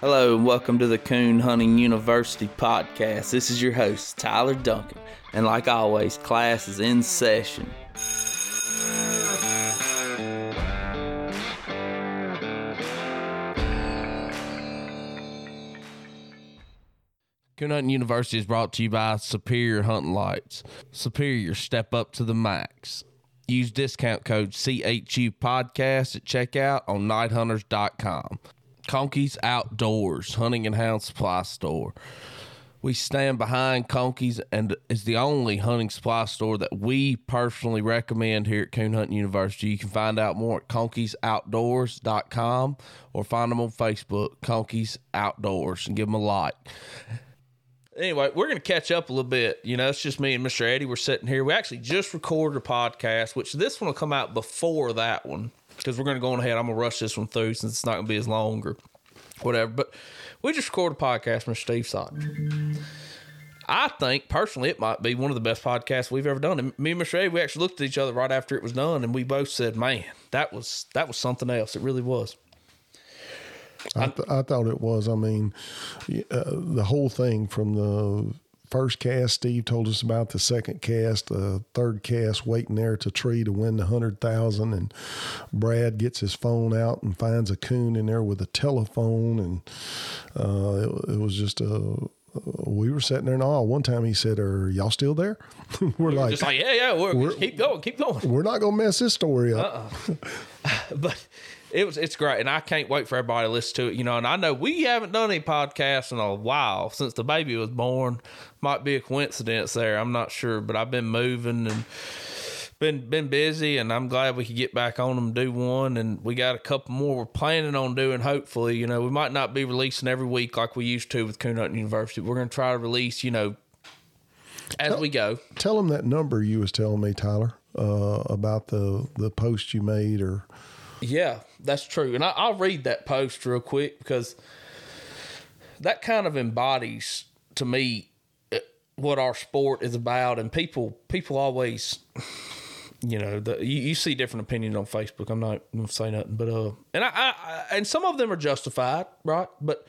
Hello, and welcome to the Coon Hunting University podcast. This is your host, Tyler Duncan, and like always, class is in session. Coon Hunting University is brought to you by Superior Hunting Lights. Superior, step up to the max. Use discount code CHU podcast at checkout on nighthunters.com. Conkey's Outdoors, hunting and hound supply store. We stand behind Conkey's and is the only hunting supply store that we personally recommend here at Coon Hunting University. You can find out more at conkeys.outdoors.com or find them on Facebook, Conkey's Outdoors, and give them a like anyway, we're going to catch up a little bit. You know, it's just me and Mr. Eddie. We're sitting here. We actually just recorded a podcast, which this one will come out before that one because we're going to go on ahead. I'm going to rush this one through since it's not going to be as long or whatever. But we just recorded a podcast, Mr. Steve Sykes. I think personally it might be one of the best podcasts we've ever done. And me and. Eddie, we actually looked at each other right after it was done, and we both said, "Man, that was that was something else. It really was." I, th- I thought it was. I mean, uh, the whole thing from the first cast Steve told us about, the second cast, the third cast waiting there to tree to win the hundred thousand, and Brad gets his phone out and finds a coon in there with a telephone, and uh, it, it, was just a. We were sitting there in awe. One time he said, "Are y'all still there?" we're, we like, just like, "Yeah, yeah, we're, we're, keep going, keep going." We're not gonna mess this story up. Uh-uh. but it was it's great, and I can't wait for everybody to listen to it. You know, and I know we haven't done any podcasts in a while since the baby was born. Might be a coincidence there. I'm not sure, but I've been moving and been been busy, and I'm glad we could get back on them do one. And we got a couple more we're planning on doing. Hopefully, you know, we might not be releasing every week like we used to with Coon Hunting University. We're going to try to release, you know, as tell, we go. Tell them that number you was telling me, Tyler, uh, about the the post you made or yeah, that's true. And I, will read that post real quick because that kind of embodies to me what our sport is about. And people, people always, you know, the, you, you see different opinions on Facebook. I'm not to say nothing, but, uh, and I, I, and some of them are justified, right? But,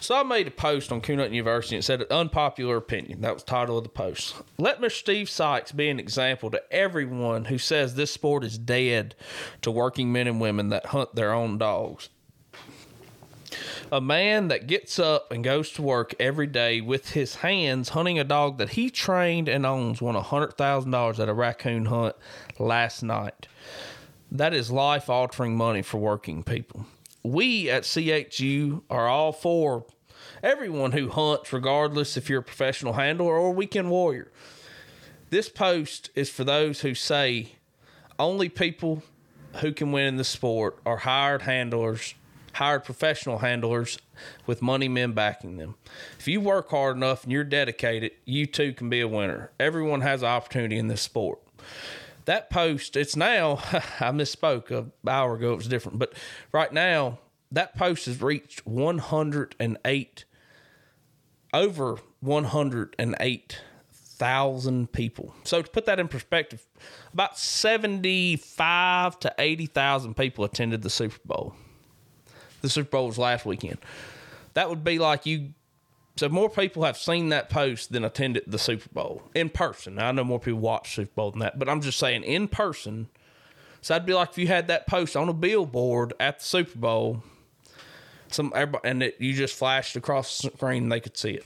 so I made a post on Coon University and said an unpopular opinion. That was title of the post. Let Mr. Steve Sykes be an example to everyone who says this sport is dead to working men and women that hunt their own dogs. A man that gets up and goes to work every day with his hands hunting a dog that he trained and owns won $100,000 at a raccoon hunt last night. That is life altering money for working people. We at CHU are all for everyone who hunts, regardless if you're a professional handler or a weekend warrior. This post is for those who say only people who can win in the sport are hired handlers, hired professional handlers with money men backing them. If you work hard enough and you're dedicated, you too can be a winner. Everyone has an opportunity in this sport. That post, it's now, I misspoke, a hour ago it was different, but right now, that post has reached 108 over 108,000 people. So to put that in perspective, about 75 to 80,000 people attended the Super Bowl. The Super Bowl was last weekend. That would be like you so more people have seen that post than attended the Super Bowl in person. Now, I know more people watch Super Bowl than that, but I'm just saying in person. So that'd be like if you had that post on a billboard at the Super Bowl some and it, you just flashed across the screen, they could see it.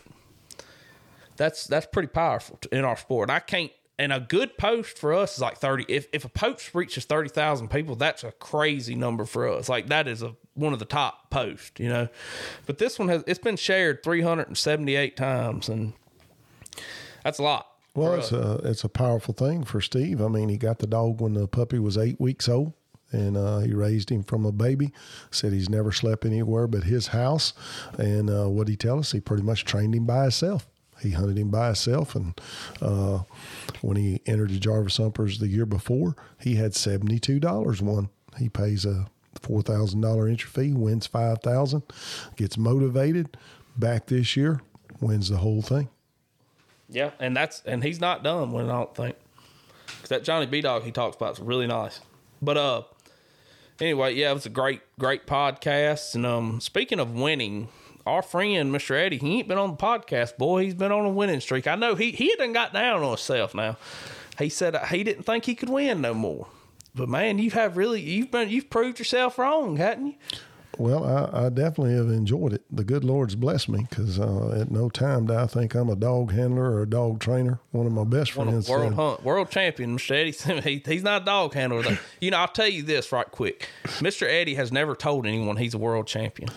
That's that's pretty powerful in our sport. I can't. And a good post for us is like thirty. If if a post reaches thirty thousand people, that's a crazy number for us. Like that is a one of the top posts, you know. But this one has it's been shared three hundred and seventy eight times, and that's a lot. Well, it's a it's a powerful thing for Steve. I mean, he got the dog when the puppy was eight weeks old and uh, he raised him from a baby. Said he's never slept anywhere but his house, and uh, what he tell us, he pretty much trained him by himself. He hunted him by himself, and uh, when he entered the Jarvis Humpers the year before, he had seventy two dollars won. He pays a four thousand dollar entry fee, wins five thousand, gets motivated. Back this year, wins the whole thing. Yeah, and that's and he's not done when I don't think. Cause that Johnny B dog he talks about is really nice. But uh, anyway, yeah, it was a great, great podcast. And um, speaking of winning, our friend Mr. Eddie, he ain't been on the podcast, boy. He's been on a winning streak. I know he he done got down on himself now. He said he didn't think he could win no more. But man, you have really you've been you've proved yourself wrong, hadn't you? Well, I, I definitely have enjoyed it. The good Lord's blessed me because uh, at no time do I think I'm a dog handler or a dog trainer. One of my best One friends world said, hunt, world champion, Mr. Eddie. He, he's not a dog handler. though. you know, I'll tell you this right quick. Mr. Eddie has never told anyone he's a world champion.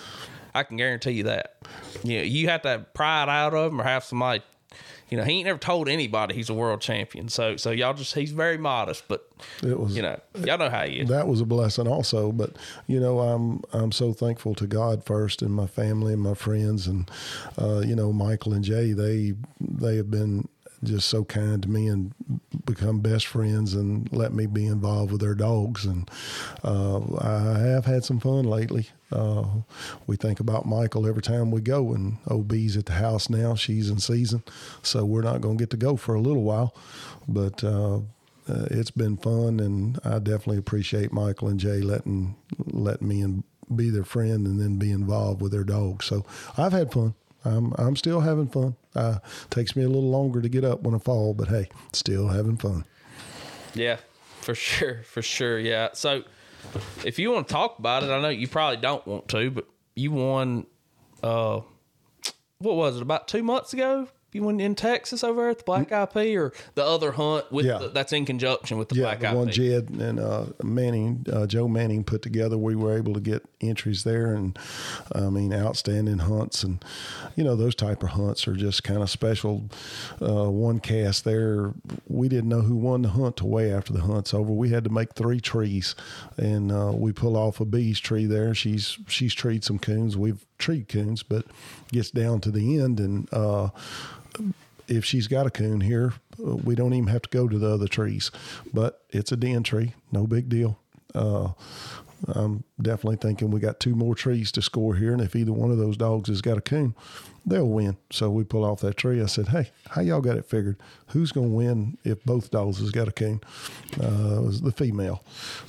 I can guarantee you that. You know, you have to have pride out of him or have somebody. You know, he ain't never told anybody he's a world champion. So, so y'all just he's very modest, but it was you know, y'all know how he is. that was a blessing also. But you know, I'm I'm so thankful to God first and my family and my friends and uh, you know Michael and Jay. They they have been just so kind to me and become best friends and let me be involved with their dogs. And uh, I have had some fun lately. Uh, we think about Michael every time we go, and OB's at the house now. She's in season, so we're not going to get to go for a little while. But uh, uh, it's been fun, and I definitely appreciate Michael and Jay letting letting me and be their friend, and then be involved with their dogs. So I've had fun. I'm I'm still having fun. Uh, takes me a little longer to get up when I fall, but hey, still having fun. Yeah, for sure, for sure. Yeah. So, if you want to talk about it, I know you probably don't want to, but you won. Uh, what was it? About two months ago, you won in Texas over at the Black IP, or the other hunt with Yeah. the, that's in conjunction with the Yeah, Black the IP. one Jed and uh, Manning, uh, Joe Manning put together. We were able to get entries there, and I mean, outstanding hunts, and you know those type of hunts are just kind of special. Uh, one cast there, we didn't know who won the hunt till way after the hunt's over. We had to make three trees, and uh, we pull off a bee's tree there. She's she's treed some coons. We've treed coons, but gets down to the end and. If she's got a coon here, uh, we don't even have to go to the other trees. But it's a den tree, no big deal. Uh, I'm definitely thinking we got two more trees to score here, and if either one of those dogs has got a coon, they'll win. So we pull off that tree. I said, "Hey, how y'all got it figured? Who's going to win if both dogs has got a coon?" Uh, it was the female.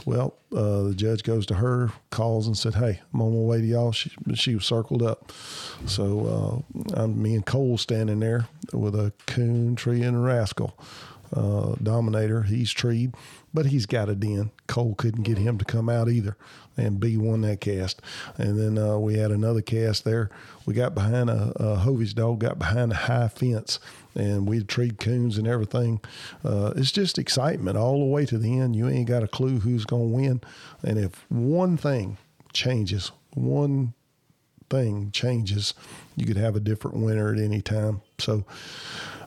Well, uh, the judge goes to her, calls and said, "Hey, I'm on my way to y'all." She she was circled up. So uh, I'm me and Cole standing there with a coon, tree, and a rascal. Uh, Dominator, he's treed, but he's got a den. Cole couldn't get him to come out either, and B won that cast. And then uh, we had another cast there. We got behind a, a Hovey's dog, got behind a high fence, and we treed coons and everything. Uh, it's just excitement all the way to the end. You ain't got a clue who's going to win, and if one thing changes, one thing changes, you could have a different winner at any time. So,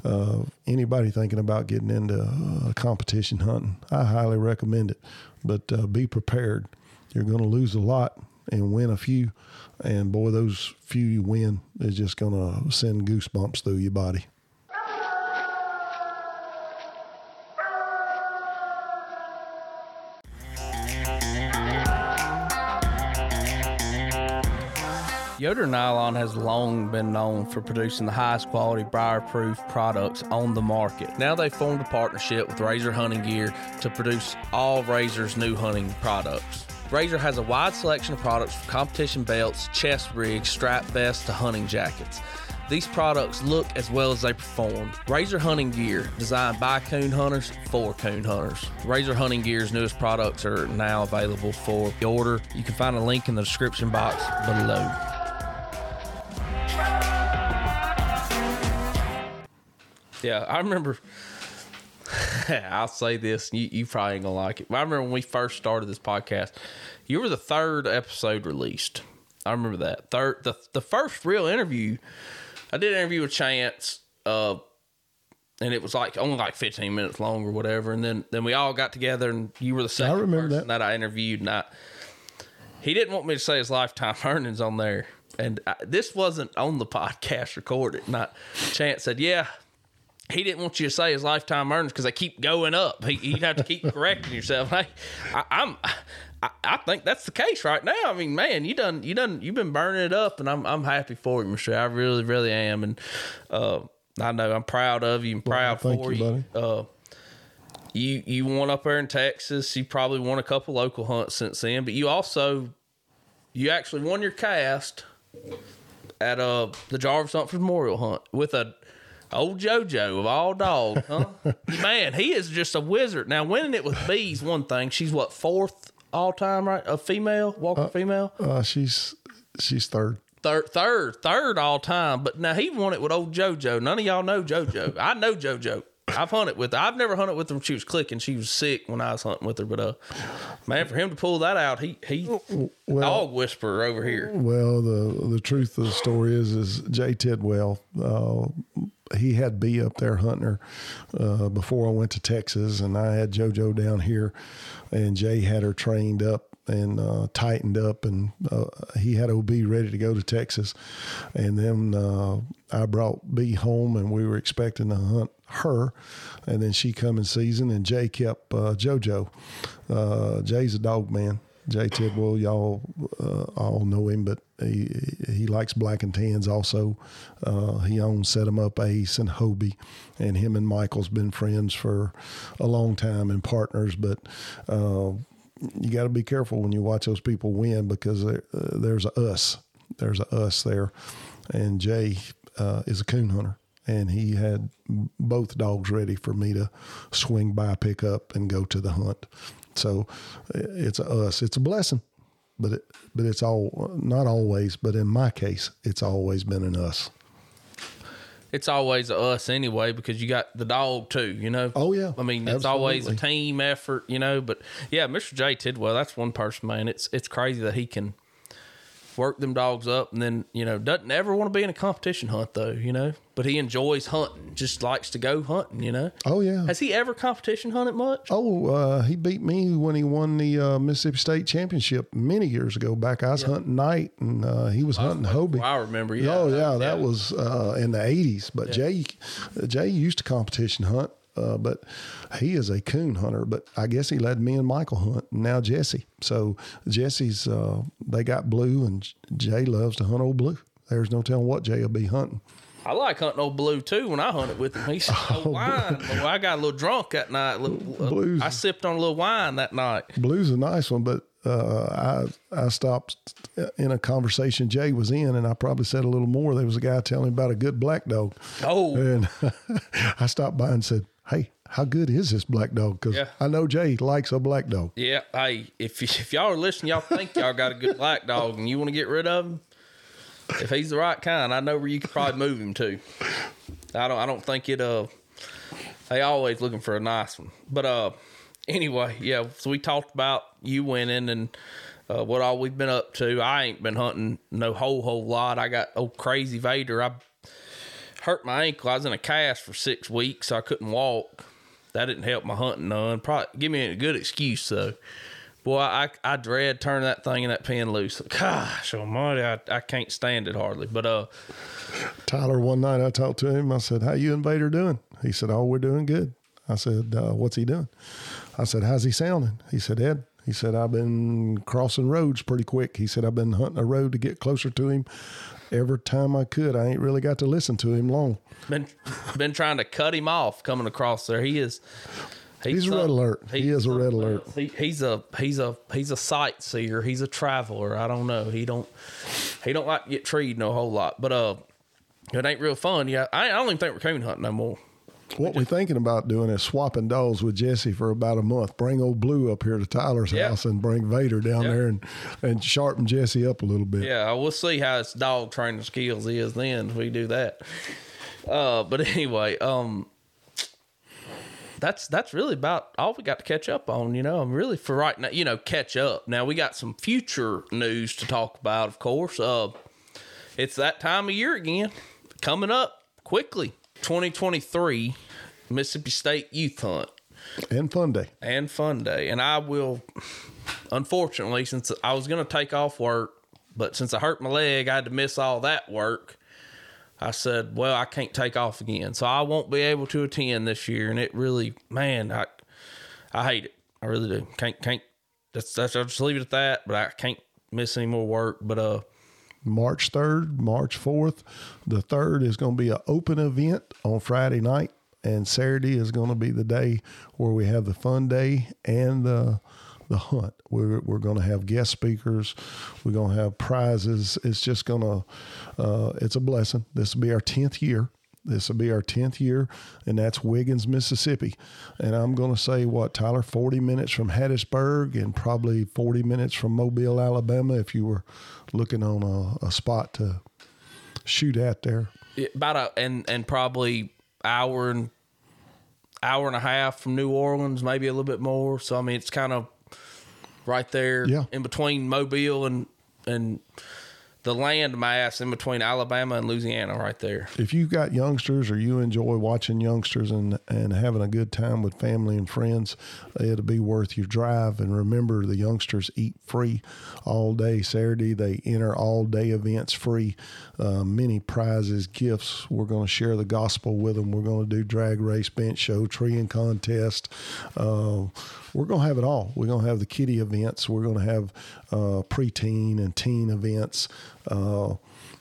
uh, anybody thinking about getting into uh, competition hunting, I highly recommend it. But uh, be prepared. You're going to lose a lot and win a few. And boy, those few you win is just going to send goosebumps through your body. Yoder Nylon has long been known for producing the highest quality briar-proof products on the market. Now they've formed a partnership with Razor Hunting Gear to produce all Razor's new hunting products. Razor has a wide selection of products from competition belts, chest rigs, strap vests to hunting jackets. These products look as well as they perform. Razor Hunting Gear, designed by coon hunters for coon hunters. Razor Hunting Gear's newest products are now available for order. You can find a link in the description box below. Yeah, I remember. I'll say this, you, you probably ain't gonna like it. But I remember when we first started this podcast, you were the third episode released. I remember that third, the the first real interview. I did an interview with Chance, uh, and it was like only like fifteen minutes long or whatever. And then then we all got together, and you were the second remember person that. that. I interviewed. And I, he didn't want me to say his lifetime earnings on there, and I, this wasn't on the podcast recorded. Not Chance said, "Yeah, he didn't want you to say his lifetime earnings because they keep going up. He, you'd have to keep correcting yourself. Hey, I, I'm, I, I think that's the case right now. I mean, man, you done, you done, you've been burning it up, and I'm, I'm happy for you, Mister. I really, really am, and uh, I know I'm proud of you. and proud thank for you, you. Uh, you, you won up there in Texas. You probably won a couple local hunts since then, but you also, you actually won your cast at uh the Jarvis Huntford Memorial Hunt with a old JoJo of all dogs, huh? Man, he is just a wizard. Now winning it with bees, one thing. She's what fourth all time, right? A female walking female. Uh, she's she's third. Third, third, third all time. But now he won it with old JoJo. None of y'all know JoJo. I know JoJo. I've hunted with her. I've never hunted with her when she was clicking. She was sick when I was hunting with her. But uh, man, for him to pull that out, he he dog whisperer over here. Well, the the truth of the story is is Jay Tidwell. Uh, he had B up there hunting her uh, before I went to Texas, and I had JoJo down here, and Jay had her trained up and uh, tightened up, and uh, he had OB ready to go to Texas, and then uh, I brought B home, and we were expecting to hunt her, and then she come in season, and Jay kept uh, JoJo. Uh, Jay's a dog man. Jay Tidwell, y'all uh, all know him, but he he likes black and tans also. Uh, he owns Set 'em Up Ace and Hobie, and him and Michael's been friends for a long time and partners. But uh, you got to be careful when you watch those people win because there, uh, there's a us, there's a us there, and Jay uh, is a coon hunter. And he had both dogs ready for me to swing by, pick up, and go to the hunt. So it's a us. It's a blessing, but it, but it's all not always. But in my case, it's always been an us. It's always a us anyway because you got the dog too. You know. Oh yeah. I mean, it's always a team effort. You know. But yeah, Mr. Jay Tidwell, that's one person, man. It's it's crazy that he can work them dogs up and then you know doesn't ever want to be in a competition hunt though you know but he enjoys hunting just likes to go hunting you know Oh yeah. has he ever competition hunted much Oh, uh, he beat me when he won the uh, Mississippi State Championship many years ago. Back, I was hunting night, and uh, he was hunting Hobie. i remember yeah oh yeah, that was uh, in the '80s. But Jay, Jay used to competition hunt, uh, but he is a coon hunter. But I guess he led me and Michael hunt. And now Jesse. So Jesse's uh, they got blue, and Jay loves to hunt old blue. There's no telling what Jay will be hunting. I like hunting old blue too. When I hunted with him, he said, oh, "Wine." I got a little drunk that night. Uh, Blues. I sipped on a little wine that night. Blue's a nice one, but uh, I I stopped in a conversation Jay was in, and I probably said a little more. There was a guy telling me about a good black dog, Oh, and I stopped by and said, "Hey, how good is this black dog?" Because Yeah. I know Jay likes a black dog. yeah. Hey, if if y'all are listening, y'all think y'all got a good black dog, and you want to get rid of him. If he's the right kind, I know where you could probably move him to. I don't. I don't think it. Uh, they always looking for a nice one. But uh, anyway, yeah. So we talked about you winning and uh, what all we've been up to. I ain't been hunting no whole whole lot. I got old crazy Vader. I hurt my ankle. I was in a cast for six weeks. So I couldn't walk. That didn't help my hunting none. Probably give me a good excuse though. Boy, I I dread turning that thing in that pen loose. Gosh, almighty, I, I can't stand it hardly. But uh, Tyler, one night I talked to him. I said, "How you and Vader doing?" He said, "Oh, we're doing good." I said, uh, "What's he doing?" I said, "How's he sounding?" He said, "Ed." He said, "I've been crossing roads pretty quick." He said, "I've been hunting a road to get closer to him every time I could. I ain't really got to listen to him long." been been trying to cut him off coming across there. He is. He's a red alert. He is a red alert. He, he's a he's a he's a sightseer. He's a traveler. I don't know. He don't he don't like to get treed no whole lot. But uh, it ain't real fun. Yeah, I, I don't even think we're coon hunting no more. What we're thinking about doing is swapping dogs with Jesse for about a month. Bring old Blue up here to Tyler's Yeah. house and bring Vader down Yeah. there and, and sharpen Jesse up a little bit. Yeah, we'll see how his dog training skills is then if we do that. Uh, but anyway, um, that's that's really about all we got to catch up on. You know, I'm really for right now. You know, catch up. Now we got some future news to talk about. Of course, uh, it's that time of year again, coming up quickly. 2023 Mississippi State Youth Hunt And Fun Day. and fun day. And I will, unfortunately, since I was going to take off work, but since I hurt my leg, I had to miss all that work. I said, well, I can't take off again. So I won't be able to attend this year. And it really, man, I, I hate it. I really do. Can't, can't, that's, that's, I'll just leave it at that, but I can't miss any more work. But, uh, March 3rd, March 4th. The 3rd is going to be an open event on Friday night, and Saturday is going to be the day where we have the fun day and the the hunt. We're, we're going to have guest speakers. We're going to have prizes. It's just going to, uh, it's a blessing. This will be our 10th year. This will be our 10th year, and that's Wiggins, Mississippi. And I'm going to say, what, Tyler, 40 minutes from Hattiesburg and probably 40 minutes from Mobile, Alabama, if you were looking on a, a spot to shoot at there. About a, and, and probably hour and hour and a half from New Orleans, maybe a little bit more. So, I mean, it's kind of right there Yeah. in between Mobile and, and, the land mass in between Alabama and Louisiana, right there. if you've got youngsters or you enjoy watching youngsters and, and having a good time with family and friends, it'll be worth your drive. And remember, the youngsters eat free all day Saturday. They enter all day events free. Uh, many prizes, gifts. We're going to share the gospel with them. We're going to do drag race, bench show, treeing contest. Uh, we're going to have it all. We're going to have the kiddie events. We're going to have uh, preteen and teen events. Uh,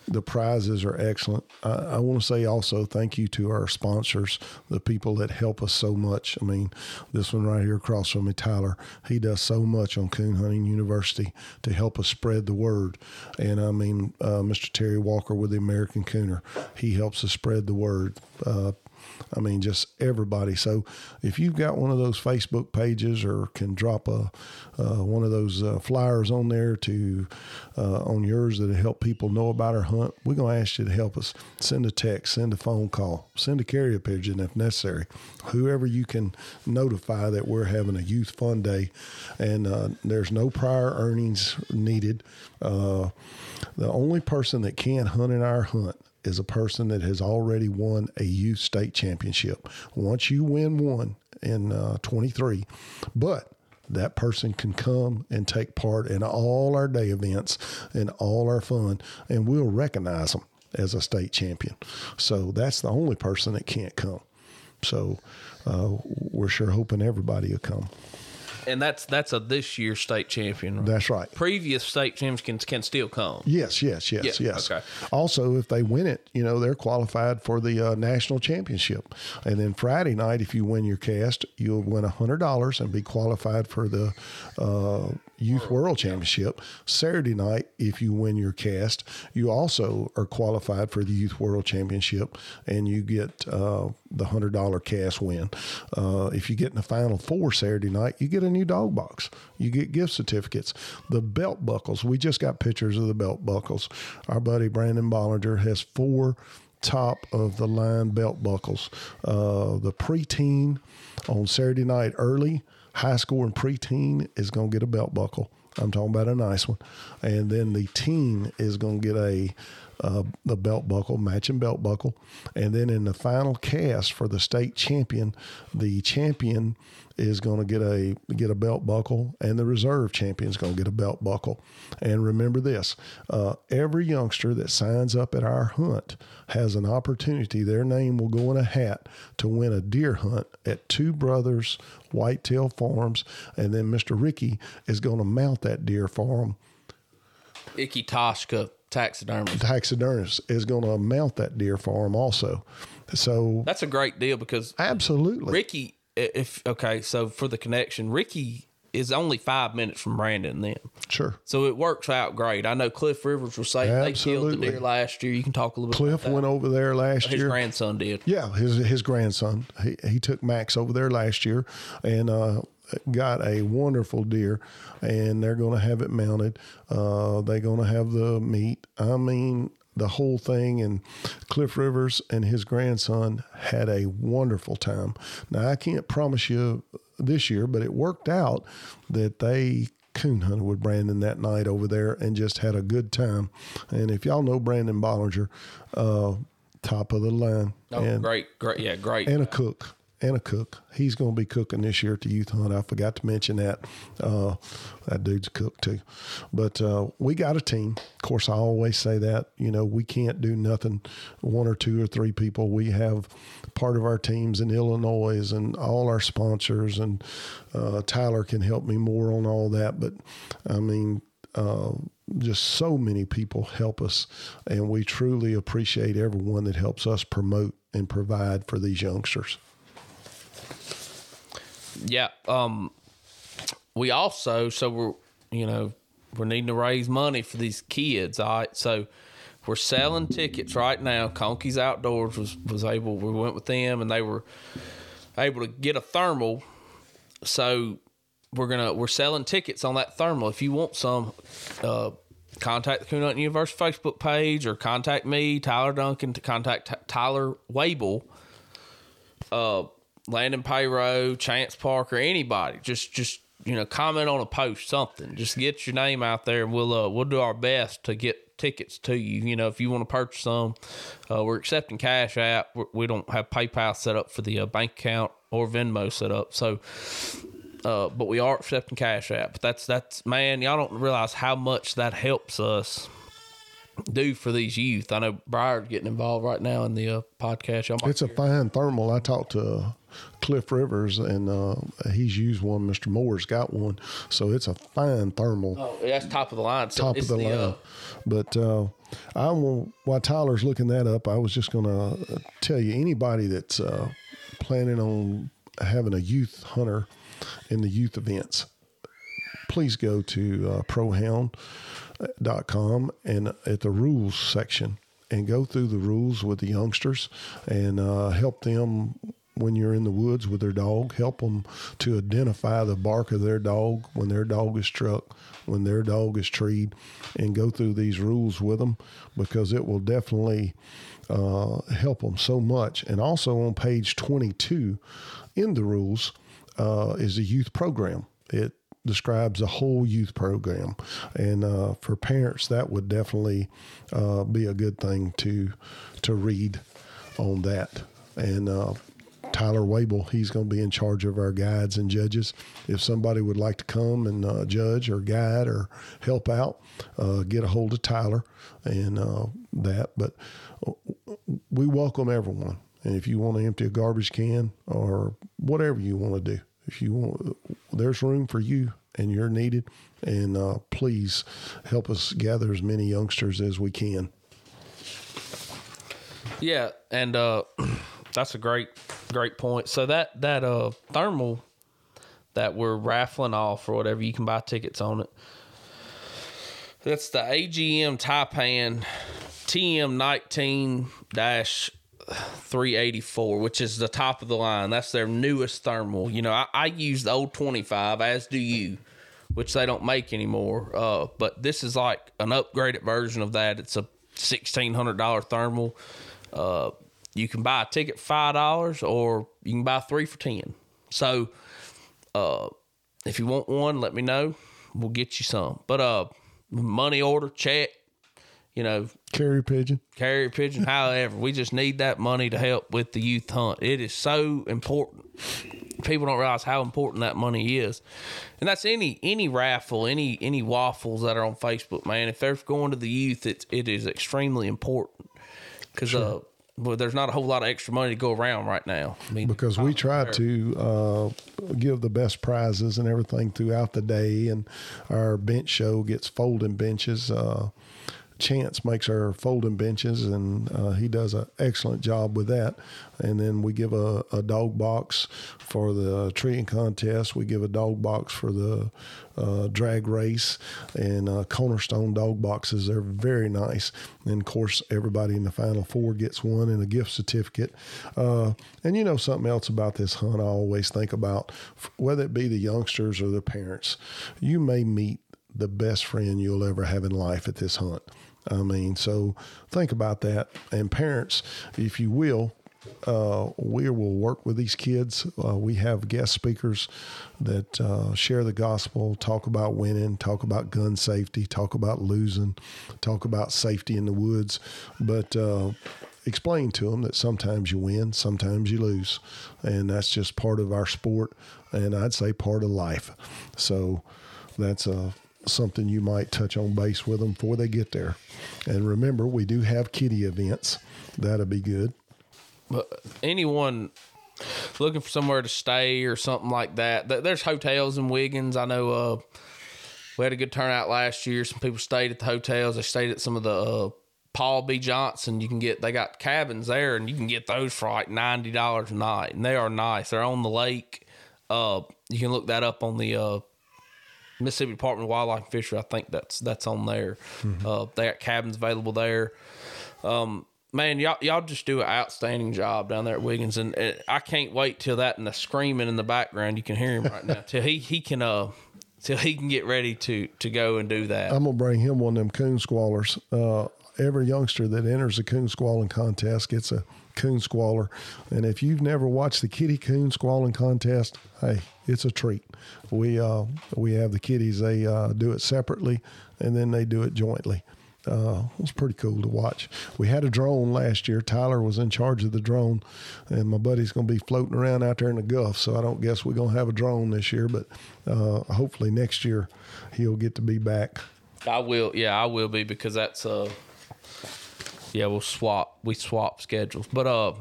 the prizes are excellent. I, I want to say also thank you to our sponsors, the people that help us so much. I mean, this one right here across from me, Tyler, he does so much on Coon Hunting University to help us spread the word. And I mean, uh, Mr. Terry Walker with the American Cooner, he helps us spread the word. Uh, I mean, just everybody. So if you've got one of those Facebook pages or can drop a uh, one of those uh, flyers on there to uh, on yours that help people know about our hunt, we're gonna ask you to help us. Send a text, send a phone call, send a carrier pigeon if necessary. Whoever you can notify that we're having a youth fun day, and uh, there's no prior earnings needed. Uh, the only person that can hunt in our hunt is a person that has already won a youth state championship. Once you win one in uh, 23, but that person can come and take part in all our day events and all our fun, and we'll recognize them as a state champion. So that's the only person that can't come. So uh, we're sure hoping everybody will come. And that's that's a this year state champion. Right? That's right. Previous state champions can still come. Yes, yes, yes, Yeah, yes. okay. Also, if they win it, you know, they're qualified for the uh, national championship. And then Friday night, if you win your cast, you'll win $100 and be qualified for the uh, Youth World Championship. Saturday night, if you win your cast, you also are qualified for the Youth World Championship and you get uh, the $100 cast win. Uh, if you get in the final four Saturday night, you get a new dog box. You get gift certificates. The belt buckles, we just got pictures of the belt buckles. Our buddy Brandon Bollinger has four top of the line belt buckles. Uh, the preteen on Saturday night early, high school and preteen is going to get a belt buckle. I'm talking about a nice one. And then the teen is going to get a uh, the belt buckle, matching belt buckle. And then in the final cast for the state champion, the champion is going to get a get a belt buckle, and the reserve champion is going to get a belt buckle. And remember this: uh, every youngster that signs up at our hunt has an opportunity. Their name will go in a hat to win a deer hunt at Two Brothers Whitetail Farms, and then Mr. Ricky is going to mount that deer for them Icky Toshka taxidermy. taxidermist is going to mount that deer for him also. So That's a great deal because absolutely, Ricky, if okay, so for the connection, Ricky is only five minutes from Brandon and them. sure. So it works out great. I know Cliff Rivers was saying they killed the deer last year. You can talk a little bit Cliff about that. went over there last His year. grandson did. Yeah, his his grandson. He he took Max over there last year and uh, got a wonderful deer, and they're going to have it mounted. Uh, they're going to have the meat. I mean. The whole thing, and Cliff Rivers and his grandson had a wonderful time. Now, I can't promise you this year, but it worked out that they coon hunted with Brandon that night over there and just had a good time. And if y'all know Brandon Bollinger, uh, top of the line, Oh, and great, great, yeah, great. and a cook and a cook. He's going to be cooking this year at the youth hunt. I forgot to mention that. Uh, that dude's a cook too. But uh, we got a team. Of course, I always say that. You know, we can't do nothing. One or two or three people. We have part of our teams in Illinois and all our sponsors. And uh, Tyler can help me more on all that. But I mean. Uh, just so many people help us, and we truly appreciate everyone that helps us promote and provide for these youngsters. Yeah. Um, we also so we're you know we're needing to raise money for these kids. All right, so we're selling tickets right now. Conkey's Outdoors was was able. We went with them, and they were able to get a thermal. So we're gonna we're selling tickets on that thermal. If you want some, uh, contact the Coon Hunting Universe Facebook page or contact me, Tyler Duncan, to contact T- Tyler Wable, uh, Landon Payrow, Chance Parker, anybody. Just just you know comment on a post, something. Just get your name out there, and we'll uh, we'll do our best to get tickets to you. You know, if you want to purchase some, uh, we're accepting Cash App. We're, we do not have PayPal set up for the uh, bank account or Venmo set up. So uh, but we are accepting Cash App. But that's that's man, y'all don't realize how much that helps us do for these youth. I know Briar's getting involved right now in the uh, podcast. Y'all it's a fine thermal. I talked to Cliff Rivers, and uh, he's used one. Mr. Moore's got one, so it's a fine thermal. Oh, that's top of the line. So top of the, the line. Uh, but uh, I will. While Tyler's looking that up, I was just going to tell you anybody that's uh, planning on having a youth hunter in the youth events, please go to uh, prohound.com and at the rules section and go through the rules with the youngsters and uh, help them when you're in the woods with their dog. Help them to identify the bark of their dog when their dog is struck, when their dog is treed, and go through these rules with them because it will definitely uh, help them so much. And also on page 22 in the rules, uh, is a youth program. It describes a whole youth program, and uh, for parents, that would definitely uh, be a good thing to to read on that. And uh, Tyler Wable, he's going to be in charge of our guides and judges. If somebody would like to come and uh, judge or guide or help out, uh, get a hold of Tyler and uh, that. But we welcome everyone. And if you want to empty a garbage can or whatever you want to do, if you want, there's room for you and you're needed. And uh, please help us gather as many youngsters as we can. Yeah, and uh, that's a great, great point. So that that uh, thermal that we're raffling off or whatever, you can buy tickets on it. That's the AGM Taipan TM nineteen dash 384, which is the top of the line. That's their newest thermal. You know, I, I use the old 25, as do you, which they don't make anymore. Uh, but this is like an upgraded version of that. It's a $1,600 thermal. Uh, you can buy a ticket five dollars, or you can buy three for ten. So, uh, if you want one, let me know. We'll get you some. But uh, money order, check, you know, carrier pigeon, carrier pigeon. however, we just need that money to help with the youth hunt. It is so important. People don't realize how important that money is, and that's any any raffle, any any waffles that are on Facebook, man. If they're going to the youth, it's it is extremely important because sure. uh, well, there's not a whole lot of extra money to go around right now. I mean, because we try to uh, give the best prizes and everything throughout the day, and our bench show gets folding benches. Uh, Chance makes our folding benches, and uh, he does an excellent job with that. And then we give a, a dog box for the treeing contest. We give a dog box for the uh, drag race, and uh, cornerstone dog boxes. They're very nice. And of course, everybody in the final four gets one and a gift certificate. Uh, and you know something else about this hunt, I always think about whether it be the youngsters or the parents. You may meet the best friend you'll ever have in life at this hunt. I mean, so think about that. And parents, if you will, uh, we will work with these kids. Uh, we have guest speakers that uh, share the gospel, talk about winning, talk about gun safety, talk about losing, talk about safety in the woods, but uh, explain to them that sometimes you win, sometimes you lose, and that's just part of our sport, and I'd say part of life. So that's a something you might touch on base with them before they get there. And remember, we do have kitty events. That'll be good. But anyone looking for somewhere to stay or something like that, there's hotels in Wiggins. I know uh, we had a good turnout last year. Some people stayed at the hotels. They stayed at some of the uh, Paul B. Johnson. You can get they got cabins there, and you can get those for like ninety dollars a night, and they are nice. They're on the lake. Uh, you can look that up on the uh, Mississippi Department of Wildlife and Fishery. I think that's that's on there. Uh, they got cabins available there. Um, man, y'all y'all just do an outstanding job down there at Wiggins, and uh, I can't wait till that and the screaming in the background. You can hear him right now till he he can uh till he can get ready to to go and do that. I'm gonna bring him one of them coon squallers. Uh, every youngster that enters the coon squalling contest gets a coon squaller, and if you've never watched the kitty coon squalling contest, hey, it's a treat. We uh, we have the kitties; they uh, do it separately, and then they do it jointly. Uh, it was pretty cool to watch. We had a drone last year. Tyler was in charge of the drone, and my buddy's going to be floating around out there in the Gulf. So I don't guess we're going to have a drone this year, but uh, hopefully next year he'll get to be back. I will, yeah, I will be because that's uh, yeah, we'll swap, we swap schedules. But uh,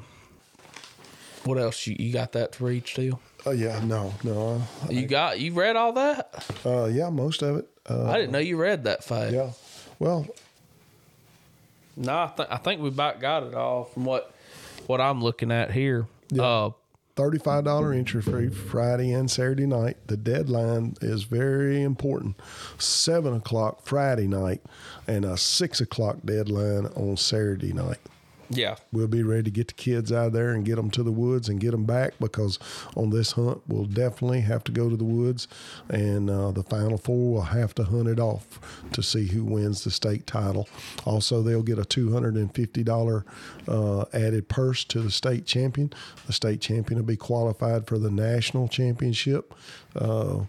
what else you, you got that to read still? Oh yeah, no, no, You got you read all that? uh, yeah, most of it. Uh, I didn't know you read that fast. yeah, well, No, I, th- I think we about got it all from what what I'm looking at here. Uh, thirty-five dollar entry fee Friday and Saturday night. The deadline is very important. Seven o'clock Friday night, and a six o'clock deadline on Saturday night. Yeah, We'll be ready to get the kids out of there and get them to the woods and get them back because on this hunt we'll definitely have to go to the woods, and uh, the final four will have to hunt it off to see who wins the state title. Also, they'll get a two hundred and fifty dollar uh, added purse to the state champion. The state champion will be qualified for the national championship. Uh,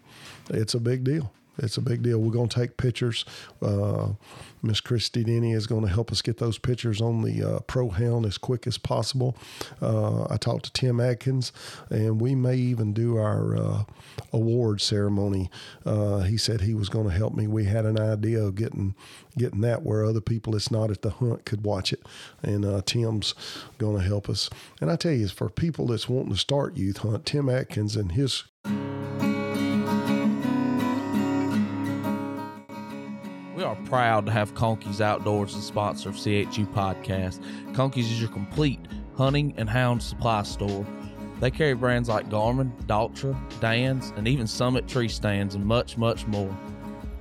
it's a big deal. It's a big deal. We're going to take pictures. Uh, Miss Christy Denny is going to help us get those pictures on the uh, Pro Hound as quick as possible. Uh, I talked to Tim Atkins, and we may even do our uh, award ceremony. Uh, he said he was going to help me. We had an idea of getting getting that where other people that's not at the hunt could watch it, and uh, Tim's going to help us. And I tell you, for people that's wanting to start youth hunt, Tim Atkins and his proud to have Conkeys Outdoors as sponsor of CHU Podcast. Conkeys is your complete hunting and hound supply store. They carry brands like Garmin, Dogtra, Dan's, and even Summit tree stands and much, much more.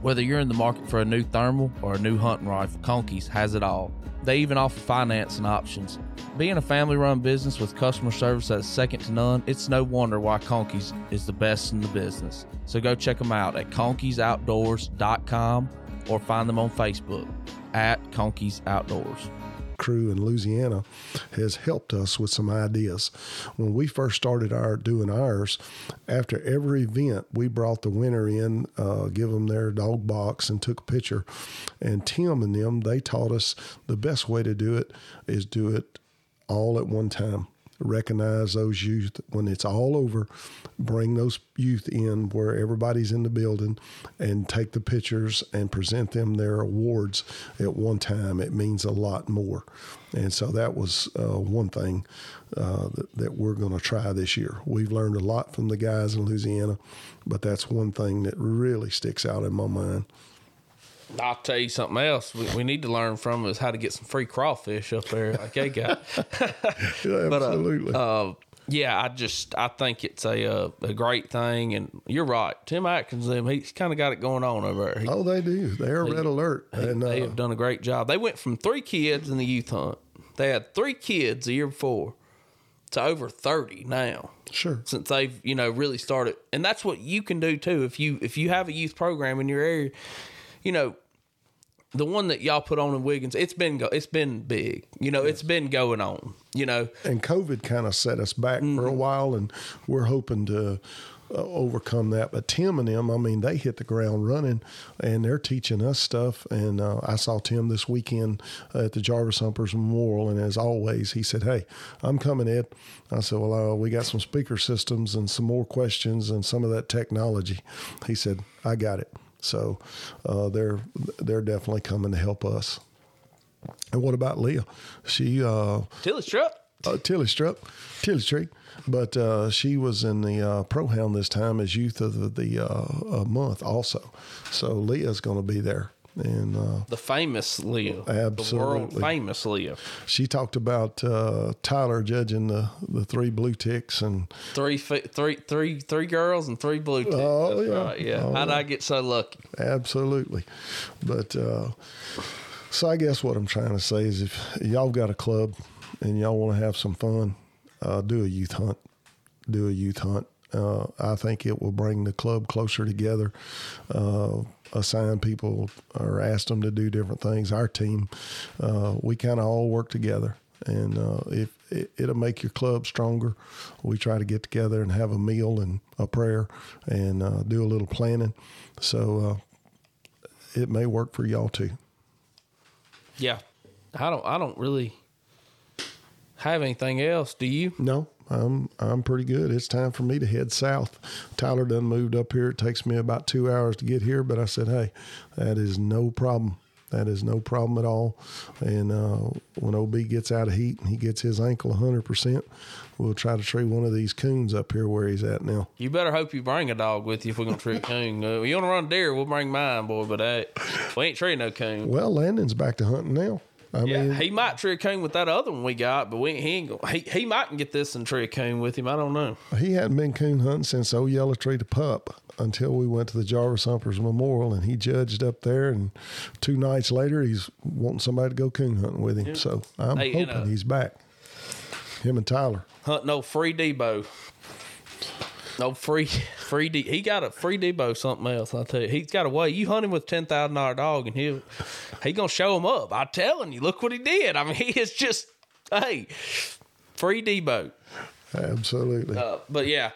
Whether you're in the market for a new thermal or a new hunting rifle, Conkeys has it all. They even offer financing options. Being a family run business with customer service that is second to none, it's no wonder why Conkeys is the best in the business. So go check them out at conkeys.outdoors.com or find them on Facebook at Conkeys Outdoors. crew in Louisiana has helped us with some ideas. When we first started our doing ours, after every event, we brought the winner in, uh, give them their dog box, and took a picture. And Tim and them, they taught us the best way to do it is do it all at one time. Recognize those youth when it's all over. Bring those youth in where everybody's in the building and take the pictures and present them their awards at one time. It means a lot more. And so that was uh, one thing uh, that, that we're going to try this year. We've learned a lot from the guys in Louisiana, but that's one thing that really sticks out in my mind. I'll tell you something else. We, we need to learn from is how to get some free crawfish up there, like they got. Yeah, But, uh, absolutely. uh, yeah, I just I think it's a uh, a great thing, and you're right. Tim Atkins, them he's kind of got it going on over there. He, oh, they do. They're red alert. And they uh, have done a great job. They went from three kids in the youth hunt. They had three kids the year before to over thirty now sure. since they've you know really started. And that's what you can do too if you if you have a youth program in your area. You know, the one that y'all put on in Wiggins, it's been go, it's been big. You know, it's been going on. You know, and COVID kind of set us back for a while, and we're hoping to uh, overcome that. But Tim and them, I mean, they hit the ground running, and they're teaching us stuff. And uh, I saw Tim this weekend at the Jarvis Humpers Memorial, and as always, he said, "Hey, I'm coming, Ed." I said, "Well, uh, we got some speaker systems and some more questions and some of that technology." He said, "I got it." So uh, they're they're definitely coming to help us. And what about Leah? She uh, Tilly's truck. uh, Tilly Struck, Tilly Tree, but uh, she was in the uh, Pro Hound this time as Youth of the, the uh, uh, Month also. So Leah's going to be there. And uh, The famous Leah. The world Absolutely. famous Leah. she talked about uh, Tyler judging the the three blue ticks and Three, three, three, three girls and three blue ticks. Oh, That's yeah. right. Yeah. How'd I get so lucky? Absolutely. But uh, so I guess what I'm trying to say is if y'all got a club and y'all want to have some fun, uh, do a youth hunt. Do a youth hunt. Uh, I think it will bring the club closer together. Uh, assign people or ask them to do different things. Our team, uh, we kind of all work together. And uh, if it, it'll make your club stronger, we try to get together and have a meal and a prayer and uh, do a little planning. So uh, it may work for y'all too. Yeah. I don't. I don't really have anything else. Do you? No, I'm I'm pretty good. It's time for me to head south. Tyler done moved up here. It takes me about two hours to get here, but I said, hey, that is no problem. That is no problem at all. And uh, when OB gets out of heat and he gets his ankle 100%, we'll try to tree one of these coons up here where he's at now. You better hope you bring a dog with you if we're gonna treat coon. Uh, you want to run deer? We'll bring mine, boy. But uh, we ain't treating no coon. Well, Landon's back to hunting now. I Yeah, mean, he might tree a coon with that other one we got, but we he ain't gonna, he he mightn't get this and tree a coon with him. I don't know. he hadn't been coon hunting since old Yellow Tree to pup until we went to the Jarvis Humpers Memorial and he judged up there. And two nights later, he's wanting somebody to go coon hunting with him. So I'm Hey, hoping uh, he's back. Him and Tyler. Hunt no free Debo. No free free D. He got a free Debo something else. I tell you, he's got a way. You hunt him with ten thousand dollar dog, and he he gonna show him up. I'm telling you, look what he did. I mean, he is just hey, free Debo. Absolutely. Uh, but yeah,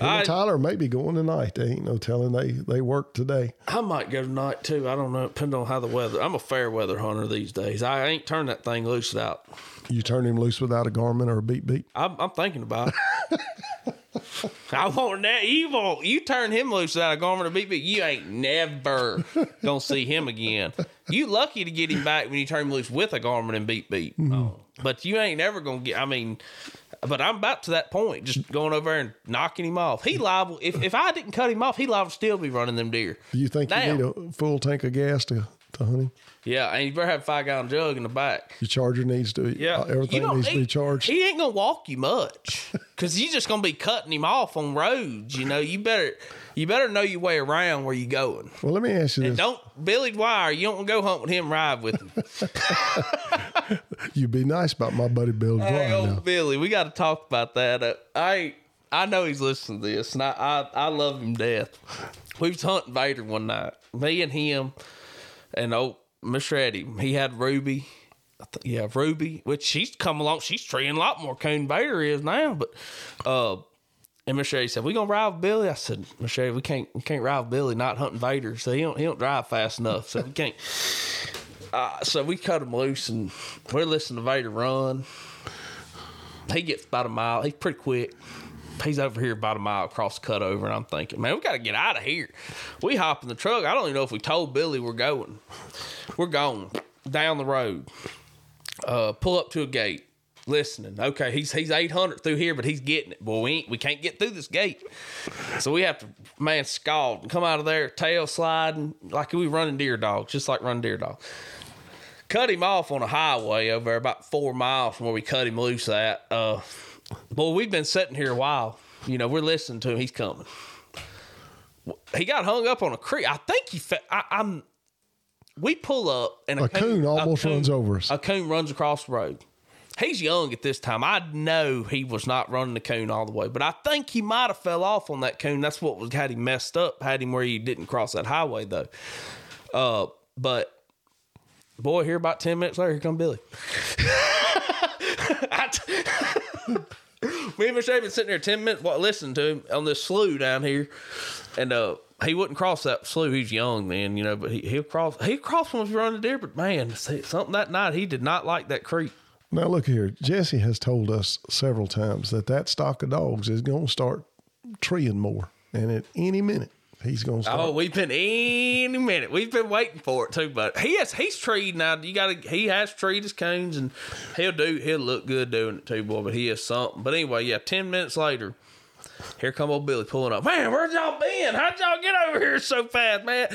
I Tyler may be going tonight. They ain't no telling. They they work today. I might go tonight too. I don't know. Depending on how the weather. I'm a fair weather hunter these days. I ain't turned that thing loose out. You turn him loose without a Garmin or a beat beat. I'm, I'm thinking about it. I want that. evil. you turn him loose without a Garmin or beat, but you ain't never gonna see him again. You lucky to get him back when you turn him loose with a Garmin and beat beat. Mm-hmm. Oh. But you ain't never gonna get. I mean, but I'm about to that point, just going over there and knocking him off. He liable if if I didn't cut him off, he liable to still be running them deer. Do you think Now. you need a full tank of gas to, to hunt him? Yeah, and you better have a five gallon jug in the back. Your charger needs to. Yeah, uh, everything You don't- needs to be charged. He ain't gonna walk you much because you just gonna be cutting him off on roads. You know, you better you better know your way around where you going. well, let me ask you And this: don't Billy Dwyer. You don't go hunt with him. Ride with him. You'd be nice about my buddy Bill Dwyer hey, old now. Billy, we got to talk about that. Uh, I I know he's listening to this, and I I, I love him death. We was hunting Vader one night, me and him, and old Miss. He had Ruby. Yeah, Ruby, which she's come along. She's treeing a lot more coon Vader is now, but uh, and Miss said, "We gonna ride Billy?" I said, "Miss Reddy, we can't we can't ride with Billy, not hunting Vader. So he don't he don't drive fast enough. So we can't." Uh, so we cut him loose and we're listening to Vader run. He gets about a mile. He's pretty quick. He's over here about a mile across the cutover, and I'm thinking, man, we got to get out of here. We hop in the truck. I don't even know if we told Billy we're going. We're going down the road. Uh, pull up to a gate. Listening. Okay, he's he's 800 through here, but he's getting it. Boy, we ain't, we can't get through this gate. So we have to, man, scald and come out of there, tail sliding like we running deer dogs, just like running deer dogs cut him off on a highway over about four miles from where we cut him loose at. Uh, boy, we've been sitting here a while. You know, we're listening to him. He's coming. He got hung up on a creek. I think he. Fe- I, I'm. We pull up and A coon almost coon- runs over us. A coon runs across the road. He's young at this time. I know he was not running the coon all the way, but I think he might have fell off on that coon. That's what was had him messed up. Had him where he didn't cross that highway though. Uh, but boy, here about ten minutes later, here come Billy. T- Me and Miss been sitting there ten minutes while listening to him on this slough down here, and uh, he wouldn't cross that slough. He's young, man, you know, but he, he'll cross. He'll cross when he's running deer, but man, something that night he did not like that creek. Now look here, Jesse has told us several times that that stock of dogs is going to start treeing more, and at any minute he's going to start. Oh, we've been any minute. We've been waiting for it too, but he has he's treed now. You got to he has treed his coons, and he'll do he'll look good doing it too, boy. But he is something. But anyway, yeah. Ten minutes later, here come old Billy pulling up. Man, where'd y'all been? How'd y'all get over here so fast, man?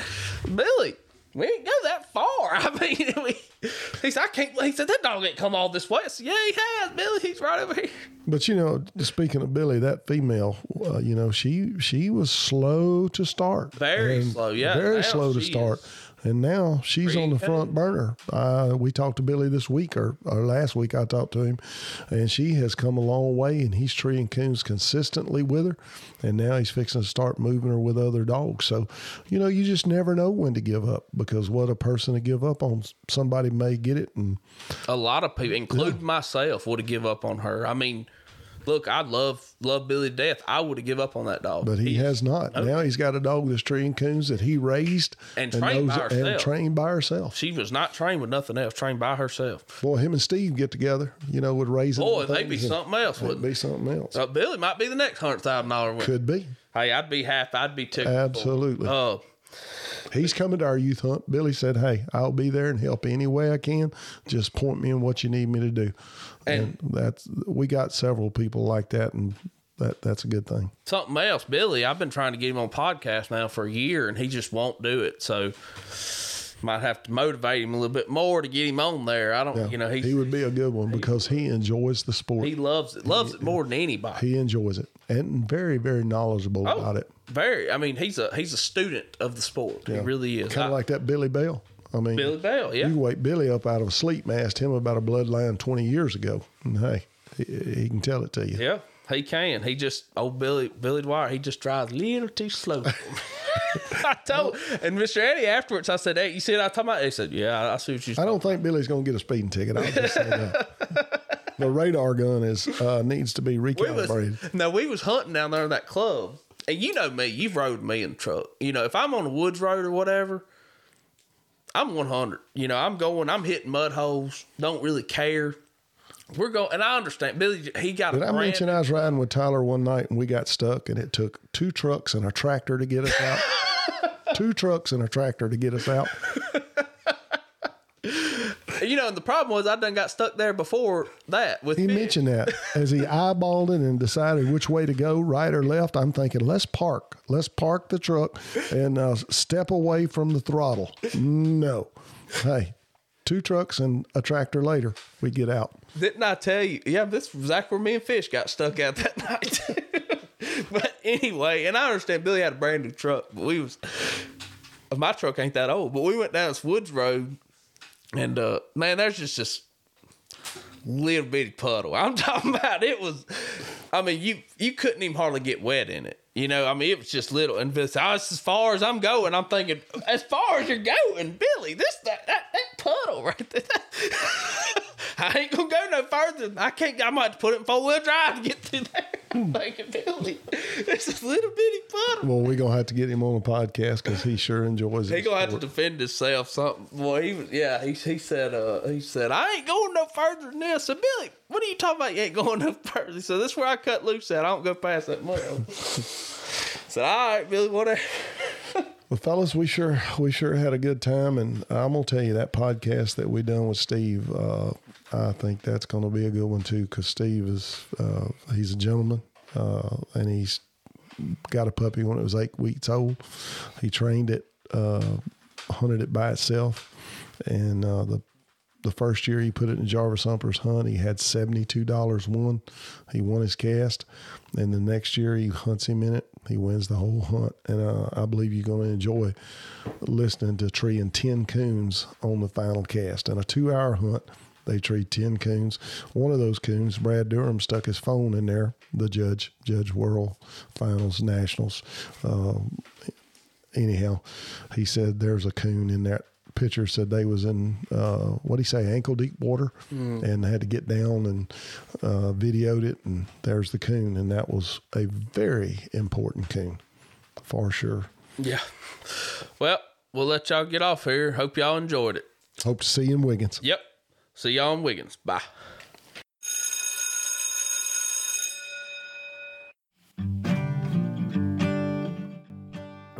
Billy, we didn't go that far. I mean, we, he said, I can't. He said that dog ain't come all this way. I said, Yeah, he has, Billy. He's right over here. But you know, speaking of Billy, that female, uh, you know, she she was slow to start. Very slow, yeah. Very slow to start. is And now she's on the front burner. Uh, we talked to Billy this week, or, or last week I talked to him, and she has come a long way, and he's treating coons consistently with her. And now he's fixing to start moving her with other dogs. So, you know, you just never know when to give up because what a person to give up on, somebody may get it. And A lot of people, including myself, would have give up on her. I mean, look, I love love Billy to death. I would have give up on that dog. But he has not. Now he's got a dog that's treating coons that he raised And trained by and herself. trained by herself. She was not trained with nothing else. Trained by herself. Boy, him and Steve get together, you know, with raising. Boy, the they'd be something else. Wouldn't be something else. uh, Billy might be the next hundred thousand dollar winner. Could be. Hey, I'd be happy. I'd be tickled. Absolutely. Oh, He's coming to our youth hunt. Billy said, "Hey, I'll be there and help any way I can. Just point me in what you need me to do." And, that's we got several people like that, and that that's a good thing. something else, Billy. I've been trying to get him on podcast now for a year, and he just won't do it. So might have to motivate him a little bit more to get him on there. I don't, Yeah, you know, he he would be a good one because he enjoys the sport. he loves it, loves it more than anybody. He enjoys it and very very knowledgeable Oh, about it. Very. I mean, he's a he's a student of the sport. He really is. Kind of like that Billy Bell. I mean, Billy Bell. Yeah. You wake Billy up out of a sleep, and asked him about a bloodline 20 years ago. And hey, he, he can tell it to you. Yeah, he can. He just old Billy Billy Dwyer. He just drives a little too slow. I told and Mr. Eddie afterwards. I said, "Hey, you see what I talking about?" He said, "Yeah, I see what you." I don't think Billy's going to get a speeding ticket. I'll just say that. the radar gun is uh, needs to be we recalibrated. was no, we was hunting down there in that club, and you know me. You've rode me in the truck. You know, if I'm on a woods road or whatever, I'm 100. You know, I'm going. I'm hitting mud holes. Don't really care. We're going, and I understand. Billy, he got Did I mention I was riding with Tyler one night and we got stuck and it took two trucks and a tractor to get us out? two trucks and a tractor to get us out. You know, and the problem was I done got stuck there before that with He fish. mentioned that as he eyeballed it and decided which way to go, right or left. I'm thinking, let's park. Let's park the truck and uh, step away from the throttle. No. Hey, two trucks and a tractor later, we get out. Didn't I tell you? Yeah, this was exactly where me and Fish got stuck out that night. but anyway, and I understand Billy had a brand new truck, but we was my truck ain't that old, but we went down this woods road, and uh man, there's just this little bitty puddle. I'm talking about it was. I mean, you you couldn't even hardly get wet in it. You know, I mean, it was just little. And oh, as far as I'm going. I'm thinking, as far as you're going, Billy, this that that, that puddle right there. I ain't gonna go no further. I can't. I might put it in four wheel drive to get through there. I'm thinking, Billy, it's a little bitty puddle. Well, we're going to have to get him on a podcast because he sure enjoys it. He gonna have to defend himself. Something. Boy, he was. Yeah, he, he said. Uh, he said, I ain't going no further than this. I said, Billy, what are you talking about? You ain't going no further. So this is where I cut loose at. I don't go past that mile. I said, all right, Billy, whatever. Well, fellas, we sure we sure had a good time, and I'm gonna tell you that podcast that we done with Steve. Uh, I think that's gonna be a good one too, because Steve is uh, he's a gentleman, uh, and he's got a puppy when it was eight weeks old. He trained it, uh, hunted it by itself, and uh, the the first year he put it in Jarvis Humper's hunt, he had seventy two dollars won. He won his cast, and the next year he hunts him in it. He wins the whole hunt, and uh, I believe you're going to enjoy listening to treeing ten coons on the final cast. In a two hour hunt, they treed ten coons. One of those coons, Brad Durham, stuck his phone in there. The judge, Judge Worrell, finals, nationals. Um, anyhow, he said there's a coon in that picture. Said they was in uh, what do you say, ankle deep water, and had to get down and uh, videoed it. And there's the coon, and that was a very important coon, for sure. Yeah. Well, we'll let y'all get off here. Hope y'all enjoyed it. Hope to see you in Wiggins. Yep. See y'all in Wiggins. Bye.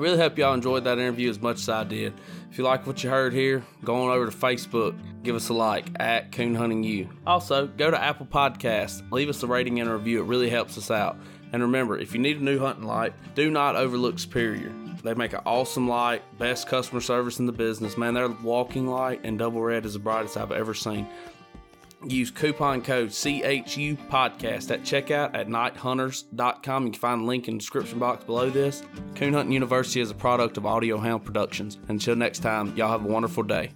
I really hope y'all enjoyed that interview as much as I did. If you like what you heard here, go on over to Facebook, give us a like at Coon Hunting U. Also, go to Apple Podcasts, leave us a rating and a review. It really helps us out. And remember, if you need a new hunting light, do not overlook Superior. They make an awesome light, best customer service in the business. Man, their walking light and double red is the brightest I've ever seen. Use coupon code CHU podcast at checkout at nighthunters.com. You can find the link in the description box below this. Coon Hunting University is a product of Audio Hound Productions. Until next time, y'all have a wonderful day.